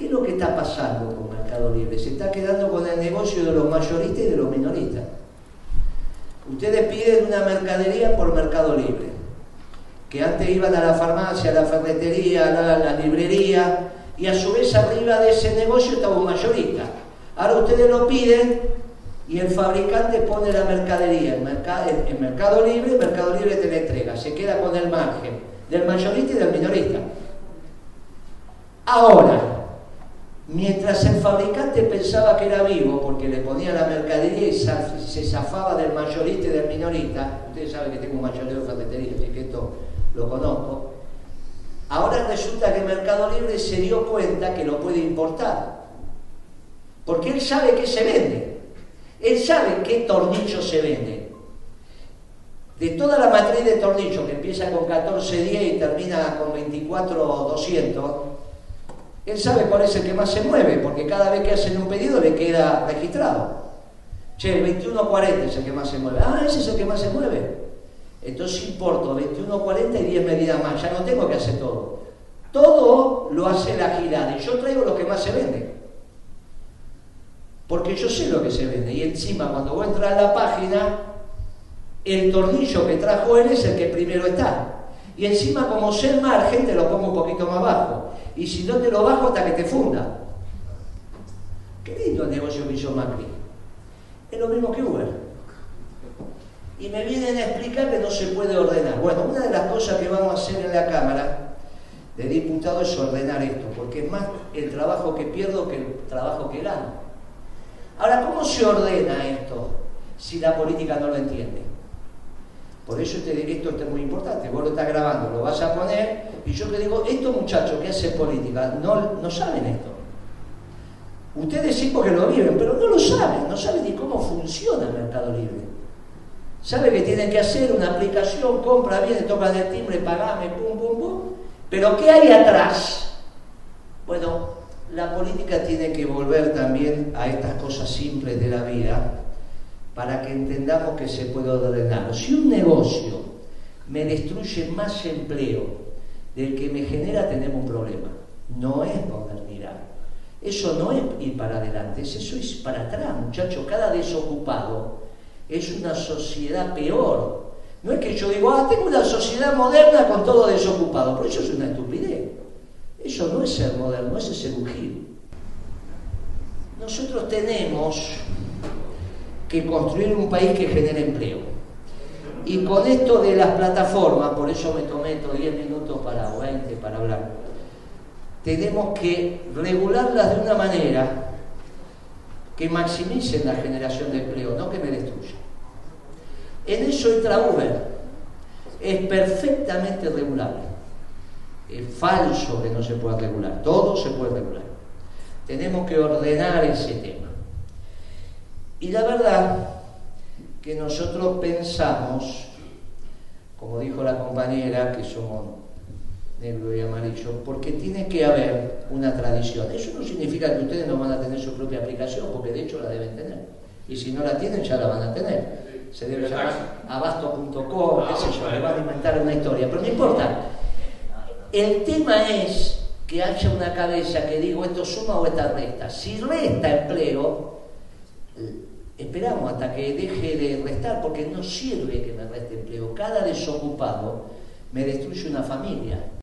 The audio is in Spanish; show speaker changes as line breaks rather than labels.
¿Qué es lo que está pasando con Mercado Libre? Se está quedando con el negocio de los mayoristas y de los minoristas. Ustedes piden una mercadería por Mercado Libre, que antes iban a la farmacia, a la ferretería, a la, librería, y a su vez arriba de ese negocio estaba un mayorista. Ahora ustedes lo piden y el fabricante pone la mercadería en, Mercado Libre, Mercado Libre te la entrega, se queda con el margen del mayorista y del minorista. Ahora, Mientras el fabricante pensaba que era vivo porque le ponía la mercadería y se zafaba del mayorista y del minorista, ustedes saben que tengo un mayoreo de ferretería, así que esto lo conozco, ahora resulta que Mercado Libre se dio cuenta que lo puede importar, porque él sabe qué se vende, él sabe qué tornillo se vende. De toda la matriz de tornillos que empieza con 1410 y termina con 24200, él sabe cuál es el que más se mueve, porque cada vez que hacen un pedido le queda registrado. Che, el 2140 es el que más se mueve. Ah, ese es el que más se mueve. Entonces importo 2140 y 10 medidas más. Ya no tengo que hacer todo. Todo lo hace la girada y yo traigo lo que más se vende. Porque yo sé lo que se vende. Y encima, cuando voy a entrar a la página, el tornillo que trajo él es el que primero está. Y encima, como sé el margen, te lo pongo un poquito más bajo y si no te lo bajo hasta que te funda. Qué lindo el negocio que hizo Macri. Es lo mismo que Uber. Y me vienen a explicar que no se puede ordenar. Bueno, una de las cosas que vamos a hacer en la Cámara de Diputados es ordenar esto, porque es más el trabajo que pierdo que el trabajo que gano. Ahora, ¿cómo se ordena esto si la política no lo entiende? Por eso este directo es muy importante. Vos lo estás grabando, lo vas a poner, y yo le digo, estos muchachos que hacen política no, no saben esto. Ustedes sí porque lo viven, pero no lo saben, no saben ni cómo funciona el mercado libre. Saben que tienen que hacer una aplicación, compra, viene, toca el timbre, pagame, pum, pum, pum. Pero ¿qué hay atrás? Bueno, la política tiene que volver también a estas cosas simples de la vida para que entendamos que se puede ordenar. Si un negocio me destruye más empleo del que me genera, tenemos un problema. No es modernidad. Eso no es ir para adelante, eso es para atrás, muchachos. Cada desocupado es una sociedad peor. No es que yo digo, ah, tengo una sociedad moderna con todo desocupado, pero eso es una estupidez. Eso no es ser moderno, eso es ser Nosotros tenemos que construir un país que genere empleo. Y con esto de las plataformas, por eso me tomé estos 10 minutos para, o 20 para hablar, tenemos que regularlas de una manera que maximicen la generación de empleo, no que me destruya. En eso entra Uber. Es perfectamente regulable. Es falso que no se pueda regular. Todo se puede regular. Tenemos que ordenar ese tema. Y la verdad que nosotros pensamos, como dijo la compañera, que somos negro y amarillo, porque tiene que haber una tradición. Eso no significa que ustedes no van a tener su propia aplicación, porque de hecho la deben tener. Y si no la tienen, ya la van a tener. Se debe llamar abasto.com, qué sé yo, le van a inventar una historia, pero no importa. El tema es que haya una cabeza que diga esto suma o esta resta. Si resta empleo, esperamos hasta que deje de restar porque no sirve que me reste empleo. Cada desocupado me destruye una familia.